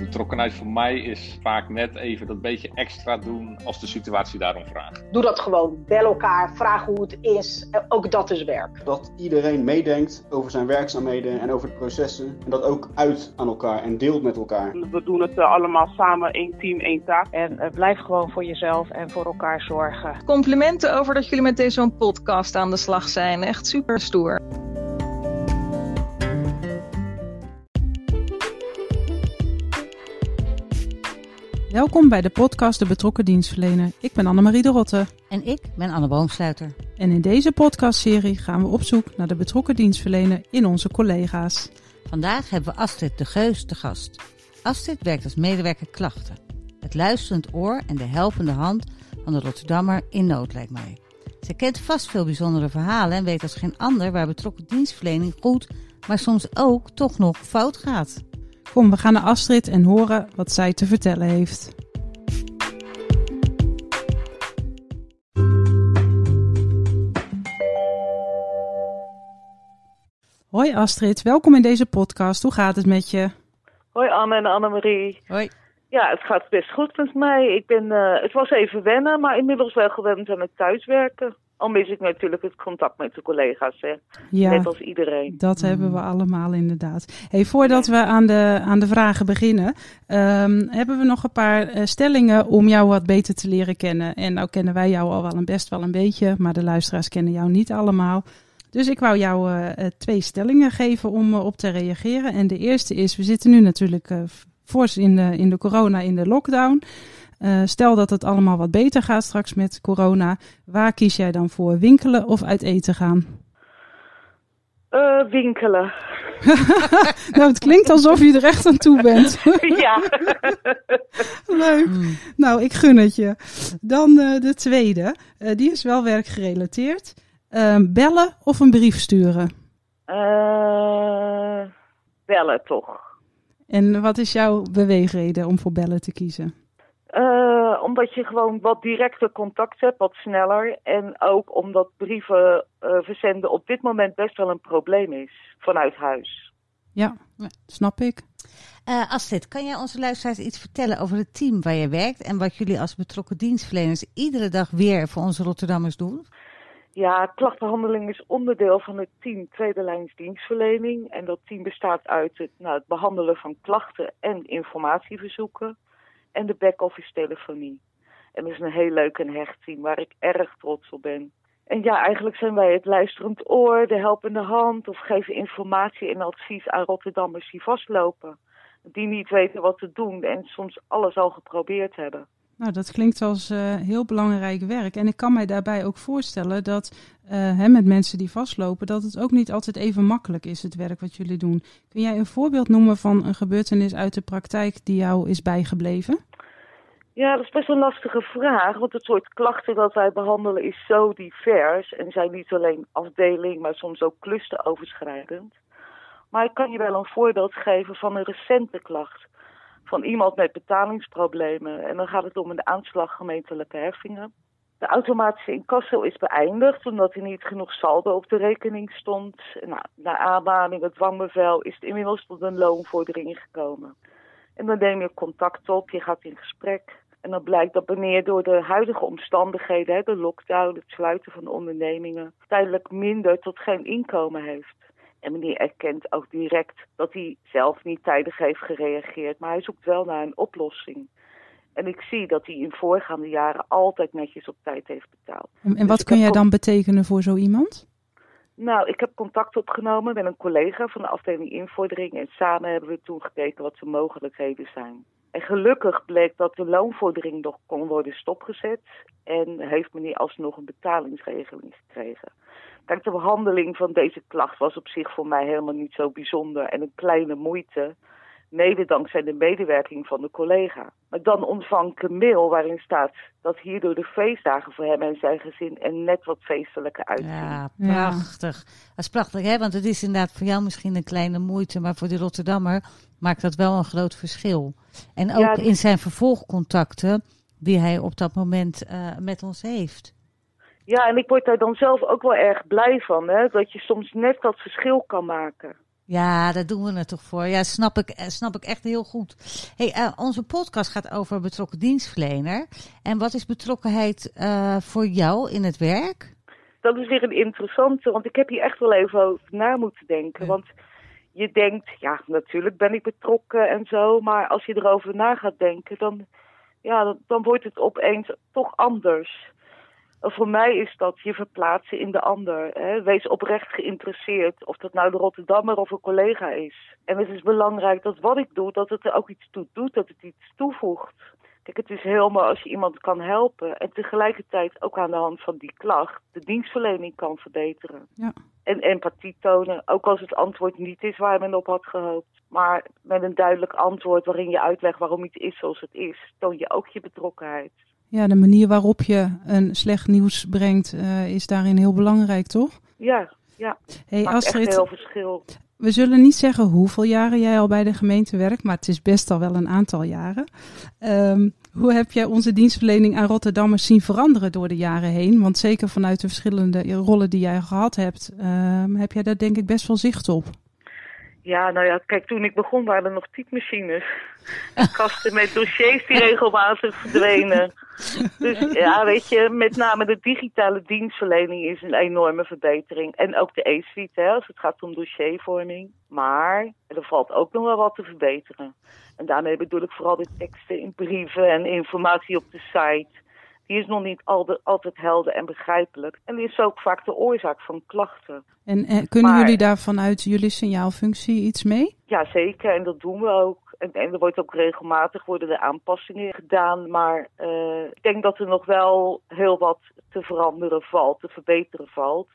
betrokkenheid voor mij is vaak net even dat beetje extra doen als de situatie daarom vraagt. Doe dat gewoon. Bel elkaar, vraag hoe het is. Ook dat is werk. Dat iedereen meedenkt over zijn werkzaamheden en over de processen. En dat ook uit aan elkaar en deelt met elkaar. We doen het uh, allemaal samen, één team, één taak. En uh, blijf gewoon voor jezelf en voor elkaar zorgen. Complimenten over dat jullie met deze podcast aan de slag zijn. Echt super stoer. Welkom bij de podcast De Betrokken Dienstverlener. Ik ben Annemarie de Rotte. En ik ben Anne Boomsluiter. En in deze podcastserie gaan we op zoek naar de betrokken dienstverlener in onze collega's. Vandaag hebben we Astrid de Geus te gast. Astrid werkt als medewerker klachten. Het luisterend oor en de helpende hand van de Rotterdammer in nood lijkt mij. Ze kent vast veel bijzondere verhalen en weet als geen ander waar betrokken dienstverlening goed, maar soms ook toch nog fout gaat. Kom, we gaan naar Astrid en horen wat zij te vertellen heeft. Hoi Astrid, welkom in deze podcast. Hoe gaat het met je? Hoi Anne en Annemarie. Hoi. Ja, het gaat best goed met mij. Ik ben, uh, het was even wennen, maar inmiddels wel gewend aan het thuiswerken. Al mis ik natuurlijk het contact met de collega's, hè. Ja, Net als iedereen. Dat hebben we allemaal inderdaad. Hey, voordat we aan de, aan de vragen beginnen, um, hebben we nog een paar uh, stellingen om jou wat beter te leren kennen. En nou kennen wij jou al wel een best wel een beetje, maar de luisteraars kennen jou niet allemaal. Dus ik wou jou uh, twee stellingen geven om uh, op te reageren. En de eerste is, we zitten nu natuurlijk fors in de, in de corona, in de lockdown. Uh, stel dat het allemaal wat beter gaat straks met corona. Waar kies jij dan voor? Winkelen of uit eten gaan? Uh, winkelen. nou, het klinkt alsof je er echt aan toe bent. ja. Leuk. Mm. Nou, ik gun het je. Dan uh, de tweede. die is wel werkgerelateerd. bellen of een brief sturen? bellen toch. En wat is jouw beweegreden om voor bellen te kiezen? Uh, omdat je gewoon wat directer contact hebt, wat sneller. En ook omdat brieven uh, verzenden op dit moment best wel een probleem is vanuit huis. Ja, snap ik. Uh, Astrid, kan jij onze luisteraars iets vertellen over het team waar je werkt en wat jullie als betrokken dienstverleners iedere dag weer voor onze Rotterdammers doen? Ja, klachtenhandeling is onderdeel van het team tweede lijns dienstverlening. En dat team bestaat uit het, nou, het behandelen van klachten en informatieverzoeken en de back-office telefonie. En dat is een heel leuk en hecht team waar ik erg trots op ben. En ja, eigenlijk zijn wij het luisterend oor, de helpende hand of geven informatie en advies aan Rotterdammers die vastlopen. Die niet weten wat te doen en soms alles al geprobeerd hebben. Nou, dat klinkt als uh, heel belangrijk werk. En ik kan mij daarbij ook voorstellen dat uh, hè, met mensen die vastlopen, dat het ook niet altijd even makkelijk is, het werk wat jullie doen. Kun jij een voorbeeld noemen van een gebeurtenis uit de praktijk die jou is bijgebleven? Ja, dat is best een lastige vraag, want het soort klachten dat wij behandelen is zo divers en zijn niet alleen afdeling, maar soms ook clusteroverschrijdend. Maar ik kan je wel een voorbeeld geven van een recente klacht van iemand met betalingsproblemen. En dan gaat het om een aanslag gemeentelijke heffingen. De automatische incasso is beëindigd omdat er niet genoeg saldo op de rekening stond. Nou, na aanmaning, het dwangbevel, is het inmiddels tot een loonvordering gekomen. En dan neem je contact op, je gaat in gesprek. En dan blijkt dat meneer door de huidige omstandigheden, de lockdown, het sluiten van de ondernemingen, tijdelijk minder tot geen inkomen heeft. En meneer erkent ook direct dat hij zelf niet tijdig heeft gereageerd, maar hij zoekt wel naar een oplossing. En ik zie dat hij in voorgaande jaren altijd netjes op tijd heeft betaald. En, en wat dus kun jij dan betekenen voor zo iemand? Nou, ik heb contact opgenomen met een collega van de afdeling invordering en samen hebben we toen gekeken wat de mogelijkheden zijn. En gelukkig bleek dat de loonvordering nog kon worden stopgezet en heeft meneer alsnog een betalingsregeling gekregen. Kijk, de behandeling van deze klacht was op zich voor mij helemaal niet zo bijzonder en een kleine moeite, mede dankzij de medewerking van de collega. Maar dan ontvang ik een mail waarin staat dat hierdoor de feestdagen voor hem en zijn gezin er net wat feestelijker uitzien. Ja, prachtig. Dat is prachtig, hè? Want het is inderdaad voor jou misschien een kleine moeite, maar voor de Rotterdammer maakt dat wel een groot verschil. En ook ja, in zijn vervolgcontacten die hij op dat moment uh, met ons heeft. Ja, en ik word daar dan zelf ook wel erg blij van, hè? dat je soms net dat verschil kan maken. Ja, daar doen we het toch voor. Ja, snap ik, eh, snap ik echt heel goed. Hey, eh, onze podcast gaat over betrokken dienstverlener. En wat is betrokkenheid eh, voor jou in het werk? Dat is weer een interessante, want ik heb hier echt wel even over na moeten denken. Want je denkt, ja, natuurlijk ben ik betrokken en zo. Maar als je erover na gaat denken, dan, ja, dan, dan wordt het opeens toch anders. Voor mij is dat je verplaatsen in de ander. Hè? Wees oprecht geïnteresseerd, of dat nou de Rotterdammer of een collega is. En het is belangrijk dat wat ik doe, dat het er ook iets toe doet, dat het iets toevoegt. Kijk, het is heel mooi als je iemand kan helpen en tegelijkertijd ook aan de hand van die klacht de dienstverlening kan verbeteren. Ja. En empathie tonen, ook als het antwoord niet is waar men op had gehoopt. Maar met een duidelijk antwoord waarin je uitlegt waarom iets is zoals het is, toon je ook je betrokkenheid. Ja, de manier waarop je een slecht nieuws brengt eh, is daarin heel belangrijk, toch? Ja, ja. Hey Maakt Astrid, echt heel verschil. we zullen niet zeggen hoeveel jaren jij al bij de gemeente werkt, maar het is best al wel een aantal jaren. Ehm, hoe heb jij onze dienstverlening aan Rotterdammers zien veranderen door de jaren heen? Want zeker vanuit de verschillende rollen die jij gehad hebt, ehm, heb jij daar denk ik best wel zicht op. Ja, nou ja, kijk, toen ik begon waren er nog typemachines. En kasten met dossiers die regelmatig verdwenen. Dus ja, weet je, met name de digitale dienstverlening is een enorme verbetering. En ook de e-suite, hè, als het gaat om dossiervorming. Maar er valt ook nog wel wat te verbeteren. En daarmee bedoel ik vooral de teksten in brieven en informatie op de site. Die is nog niet altijd helder en begrijpelijk. En die is ook vaak de oorzaak van klachten. En eh, kunnen Maar- jullie daar vanuit jullie signaalfunctie iets mee? Ja, zeker. En dat doen we ook. En, en er wordt ook regelmatig worden er aanpassingen gedaan. Maar eh, ik denk dat er nog wel heel wat te veranderen valt, te verbeteren valt.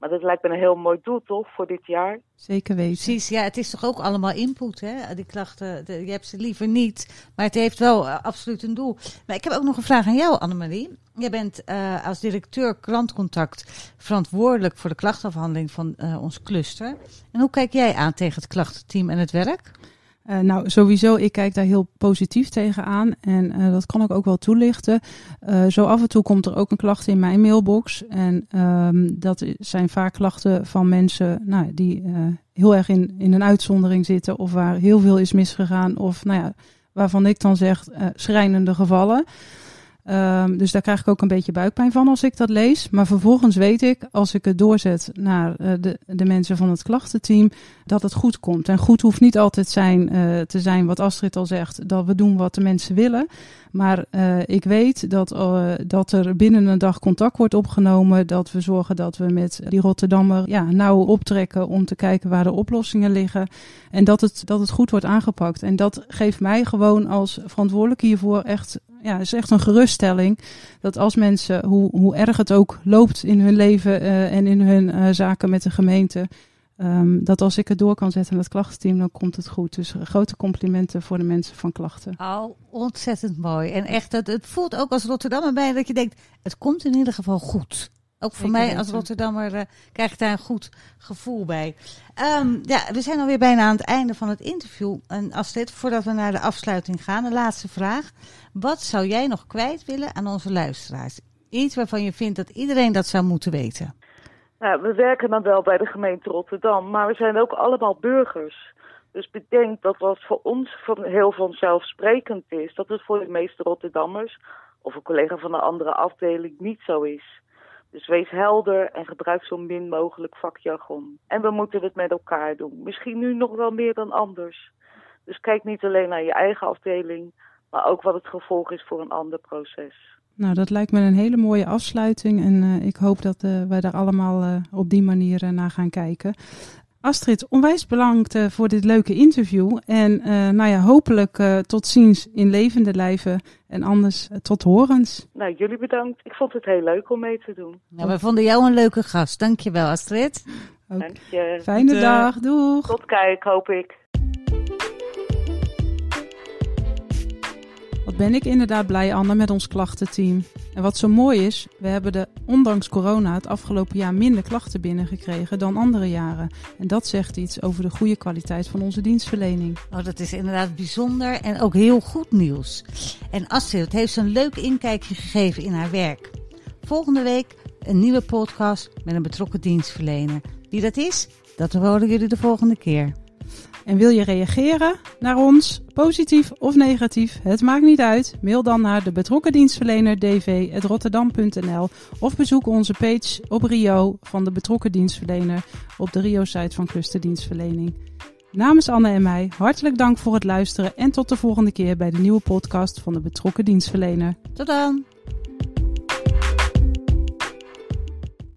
Maar dat lijkt me een heel mooi doel, toch, voor dit jaar? Zeker weten. Precies, ja, het is toch ook allemaal input, hè? Die klachten, de- je hebt ze liever niet, maar het heeft wel eh, absoluut een doel. Maar ik heb ook nog een vraag aan jou, Annemarie. Jij bent eh, als directeur klantcontact verantwoordelijk voor de klachtenafhandeling van eh, ons cluster. En hoe kijk jij aan tegen het klachtenteam en het werk? Eh, nou, sowieso, ik kijk daar heel positief tegenaan. En eh, dat kan ik ook wel toelichten. Eh, zo af en toe komt er ook een klacht in mijn mailbox. En ehm, dat zijn vaak klachten van mensen nou, die heel erg in, in een uitzondering zitten. Of waar heel veel is misgegaan. Of nou ja, waarvan ik dan zeg schrijnende gevallen. Ehm, dus daar krijg ik ook een beetje buikpijn van als ik dat lees. Maar vervolgens weet ik, als ik het doorzet naar eh, de, de mensen van het klachtenteam, dat het goed komt. En goed hoeft niet altijd zijn, eh, te zijn wat Astrid al zegt, dat we doen wat de mensen willen. Maar eh, ik weet dat, dat er binnen een dag contact wordt opgenomen. Dat we zorgen dat we met die Rotterdammer ja, nauw optrekken om te kijken waar de oplossingen liggen. En dat het, dat het goed wordt aangepakt. En dat geeft mij gewoon als verantwoordelijk hiervoor echt, ja, is echt een geruststelling. Dat als mensen, hoe, hoe erg het ook loopt in hun leven eh, en in hun eh, zaken met de gemeente. ehm, dat als ik het door kan zetten met het klachtenteam, dan komt het goed. Dus eh, grote complimenten voor de mensen van klachten. Oh, ontzettend mooi. En echt, het, het voelt ook als Rotterdammer bij dat je denkt, het komt in ieder geval goed. Ook voor mij als Rotterdammer eh, krijg ik daar een goed gevoel bij. Ehm, ja, we zijn alweer bijna aan het einde van het interview. En Astrid, voordat we naar de afsluiting gaan, een laatste vraag. Wat zou jij nog kwijt willen aan onze luisteraars? Iets waarvan je vindt dat iedereen dat zou moeten weten. Nou, we werken dan wel bij de gemeente Rotterdam, maar we zijn ook allemaal burgers. Dus bedenk dat wat voor ons van heel vanzelfsprekend is, dat het voor de meeste Rotterdammers of een collega van een andere afdeling niet zo is. Dus wees helder en gebruik zo min mogelijk vakjargon. En we moeten het met elkaar doen. Misschien nu nog wel meer dan anders. Dus kijk niet alleen naar je eigen afdeling, maar ook wat het gevolg is voor een ander proces. Nou, dat lijkt me een hele mooie afsluiting. En eh, ik hoop dat eh, wij daar allemaal eh, op die manier naar gaan kijken. Astrid, onwijs bedankt eh, voor dit leuke interview. En eh, nou ja, hopelijk eh, tot ziens in levende lijven. En anders tot horens. Nou, jullie bedankt. Ik vond het heel leuk om mee te doen. Nou, we vonden jou een leuke gast. Dankjewel, Astrid. Ook. Dank je. Fijne dag, doeg! Tot kijk, hoop ik. Wat ben ik inderdaad blij, Anne, met ons klachtenteam. En wat zo mooi is, we hebben de, ondanks corona het afgelopen jaar minder klachten binnengekregen dan andere jaren. En dat zegt iets over de goede kwaliteit van onze dienstverlening. Oh, dat is inderdaad bijzonder en ook heel goed nieuws. En Astrid heeft een leuk inkijkje gegeven in haar werk. Volgende week een nieuwe podcast met een betrokken dienstverlener. Wie dat is, dat horen jullie de volgende keer. En wil je reageren naar ons, positief of negatief? Het maakt niet uit. Mail dan naar de betrokken dienstverlener dv.rotterdam.nl of bezoek onze page op Rio van de betrokken dienstverlener op de Rio-site van Clusterdienstverlening. Namens Anne en mij, hartelijk dank voor het luisteren en tot de volgende keer bij de nieuwe podcast van de betrokken dienstverlener. Tot dan!